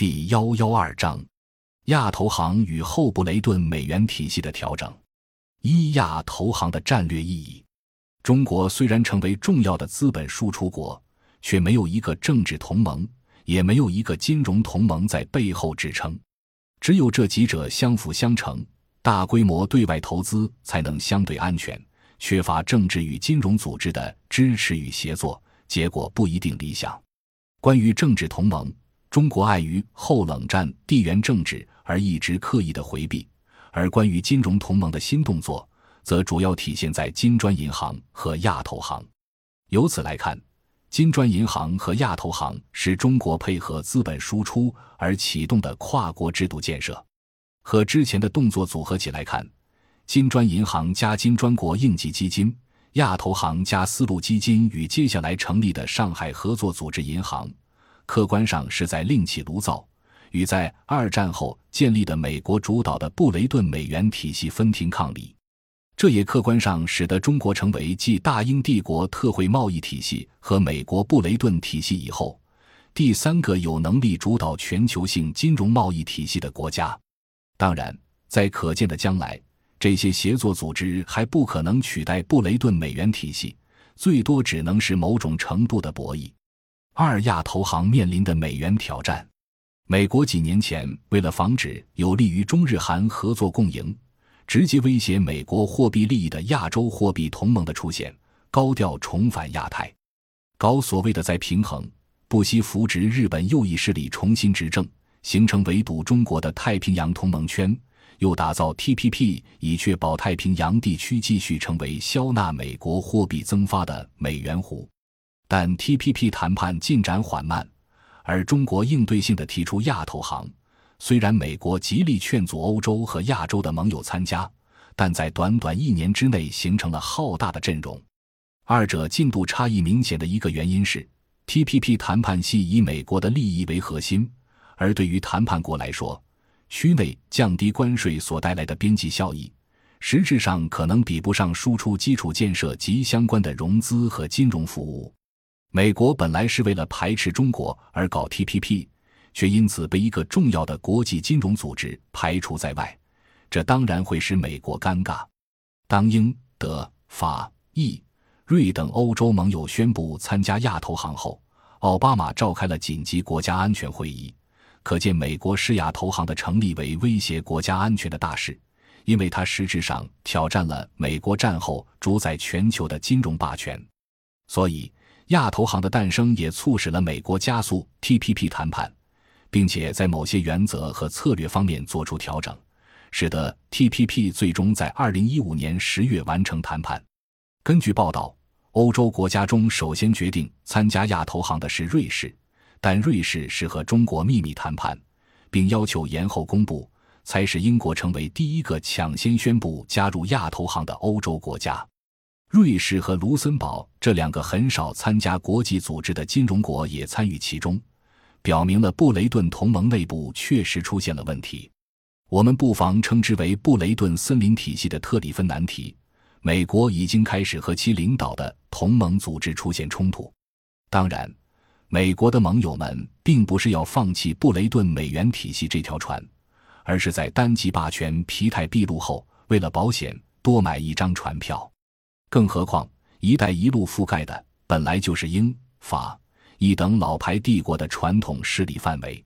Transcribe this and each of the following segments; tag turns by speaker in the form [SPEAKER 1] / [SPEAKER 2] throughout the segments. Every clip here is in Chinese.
[SPEAKER 1] 第幺幺二章：亚投行与后布雷顿美元体系的调整。一、亚投行的战略意义。中国虽然成为重要的资本输出国，却没有一个政治同盟，也没有一个金融同盟在背后支撑。只有这几者相辅相成，大规模对外投资才能相对安全。缺乏政治与金融组织的支持与协作，结果不一定理想。关于政治同盟，中国碍于后冷战地缘政治而一直刻意的回避；而关于金融同盟的新动作，则主要体现在金砖银行和亚投行。由此来看，金砖银行和亚投行是中国配合资本输出而启动的跨国制度建设。和之前的动作组合起来看。金砖银行加金砖国应急基金、亚投行加丝路基金与接下来成立的上海合作组织银行，客观上是在另起炉灶，与在二战后建立的美国主导的布雷顿美元体系分庭抗礼。这也客观上使得中国成为继大英帝国特惠贸易体系和美国布雷顿体系以后，第三个有能力主导全球性金融贸易体系的国家。当然，在可见的将来。这些协作组织还不可能取代布雷顿美元体系，最多只能是某种程度的博弈。二亚投行面临的美元挑战，美国几年前为了防止有利于中日韩合作共赢、直接威胁美国货币利益的亚洲货币同盟的出现，高调重返亚太，搞所谓的再平衡，不惜扶植日本右翼势力重新执政，形成围堵中国的太平洋同盟圈。又打造 TPP，以确保太平洋地区继续成为消纳美国货币增发的美元湖。但 TPP 谈判进展缓慢，而中国应对性的提出亚投行。虽然美国极力劝阻欧洲和亚洲的盟友参加，但在短短一年之内形成了浩大的阵容。二者进度差异明显的一个原因是，TPP 谈判系以美国的利益为核心，而对于谈判国来说，区内降低关税所带来的边际效益，实质上可能比不上输出基础建设及相关的融资和金融服务。美国本来是为了排斥中国而搞 TPP，却因此被一个重要的国际金融组织排除在外，这当然会使美国尴尬。当英、德、法、意、瑞等欧洲盟友宣布参加亚投行后，奥巴马召开了紧急国家安全会议。可见，美国施亚投行的成立为威胁国家安全的大事，因为它实质上挑战了美国战后主宰全球的金融霸权。所以，亚投行的诞生也促使了美国加速 TPP 谈判，并且在某些原则和策略方面做出调整，使得 TPP 最终在2015年10月完成谈判。根据报道，欧洲国家中首先决定参加亚投行的是瑞士。但瑞士是和中国秘密谈判，并要求延后公布，才使英国成为第一个抢先宣布加入亚投行的欧洲国家。瑞士和卢森堡这两个很少参加国际组织的金融国也参与其中，表明了布雷顿同盟内部确实出现了问题。我们不妨称之为布雷顿森林体系的特里芬难题。美国已经开始和其领导的同盟组织出现冲突，当然。美国的盟友们并不是要放弃布雷顿美元体系这条船，而是在单极霸权疲态毕露后，为了保险多买一张船票。更何况“一带一路”覆盖的本来就是英法一等老牌帝国的传统势力范围。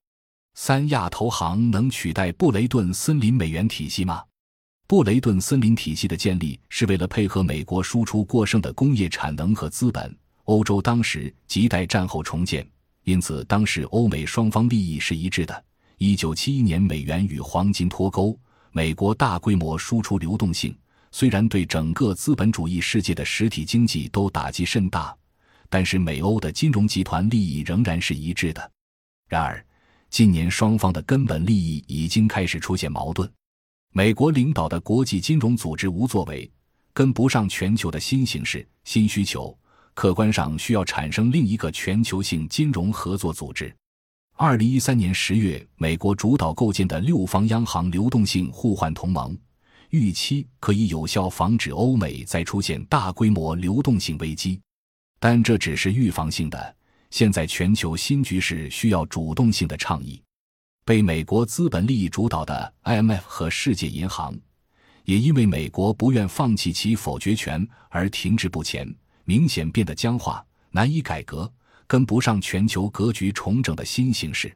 [SPEAKER 1] 三亚投行能取代布雷顿森林美元体系吗？布雷顿森林体系的建立是为了配合美国输出过剩的工业产能和资本。欧洲当时亟待战后重建，因此当时欧美双方利益是一致的。一九七一年，美元与黄金脱钩，美国大规模输出流动性，虽然对整个资本主义世界的实体经济都打击甚大，但是美欧的金融集团利益仍然是一致的。然而，近年双方的根本利益已经开始出现矛盾，美国领导的国际金融组织无作为，跟不上全球的新形势、新需求。客观上需要产生另一个全球性金融合作组织。二零一三年十月，美国主导构建的六方央行流动性互换同盟，预期可以有效防止欧美再出现大规模流动性危机。但这只是预防性的，现在全球新局势需要主动性的倡议。被美国资本利益主导的 IMF 和世界银行，也因为美国不愿放弃其否决权而停滞不前，明显变得僵化，难以改革，跟不上全球格局重整的新形势。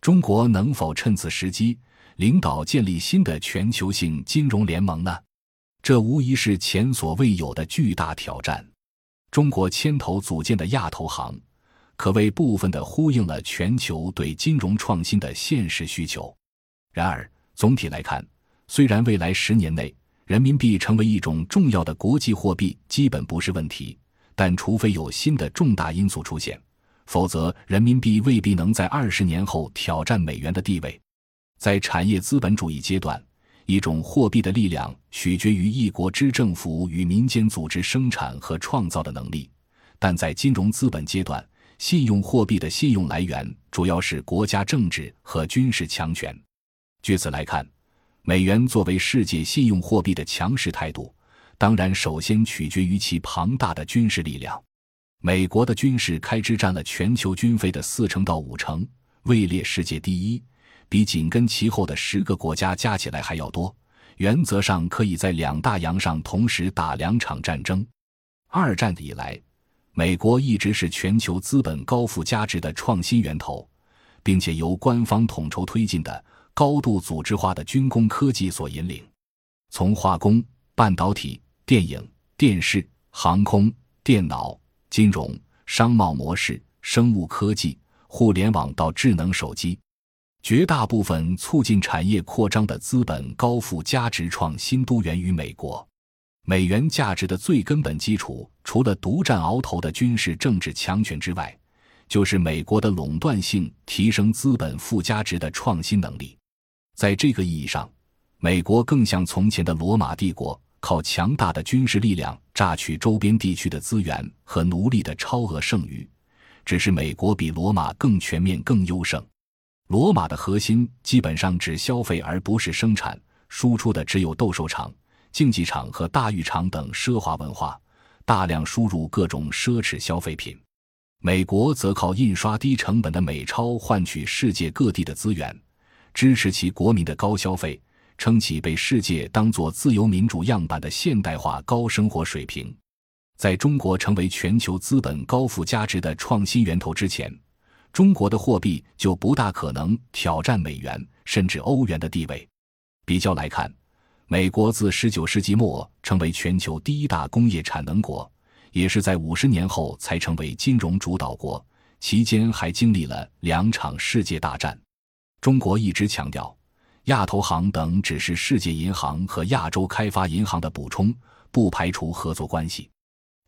[SPEAKER 1] 中国能否趁此时机领导建立新的全球性金融联盟呢？这无疑是前所未有的巨大挑战。中国牵头组建的亚投行。可谓部分的呼应了全球对金融创新的现实需求。然而，总体来看，虽然未来十年内人民币成为一种重要的国际货币基本不是问题，但除非有新的重大因素出现，否则人民币未必能在二十年后挑战美元的地位。在产业资本主义阶段，一种货币的力量取决于一国之政府与民间组织生产和创造的能力；但在金融资本阶段，信用货币的信用来源主要是国家政治和军事强权。据此来看，美元作为世界信用货币的强势态度，当然首先取决于其庞大的军事力量。美国的军事开支占了全球军费的四成到五成，位列世界第一，比紧跟其后的十个国家加起来还要多。原则上可以在两大洋上同时打两场战争。二战以来。美国一直是全球资本高附加值的创新源头，并且由官方统筹推进的高度组织化的军工科技所引领。从化工、半导体、电影、电视、航空、电脑、金融、商贸模式、生物科技、互联网到智能手机，绝大部分促进产业扩张的资本高附加值创新都源于美国。美元价值的最根本基础，除了独占鳌头的军事政治强权之外，就是美国的垄断性提升资本附加值的创新能力。在这个意义上，美国更像从前的罗马帝国，靠强大的军事力量榨取周边地区的资源和奴隶的超额剩余。只是美国比罗马更全面、更优胜。罗马的核心基本上只消费而不是生产，输出的只有斗兽场。竞技场和大浴场等奢华文化，大量输入各种奢侈消费品。美国则靠印刷低成本的美钞换取世界各地的资源，支持其国民的高消费，撑起被世界当作自由民主样板的现代化高生活水平。在中国成为全球资本高附加值的创新源头之前，中国的货币就不大可能挑战美元甚至欧元的地位。比较来看。美国自十九世纪末成为全球第一大工业产能国，也是在五十年后才成为金融主导国，期间还经历了两场世界大战。中国一直强调，亚投行等只是世界银行和亚洲开发银行的补充，不排除合作关系。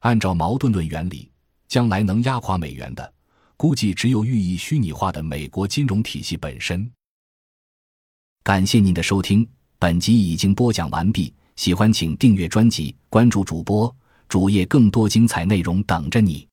[SPEAKER 1] 按照矛盾论原理，将来能压垮美元的，估计只有寓意虚拟化的美国金融体系本身。感谢您的收听。本集已经播讲完毕，喜欢请订阅专辑，关注主播主页，更多精彩内容等着你。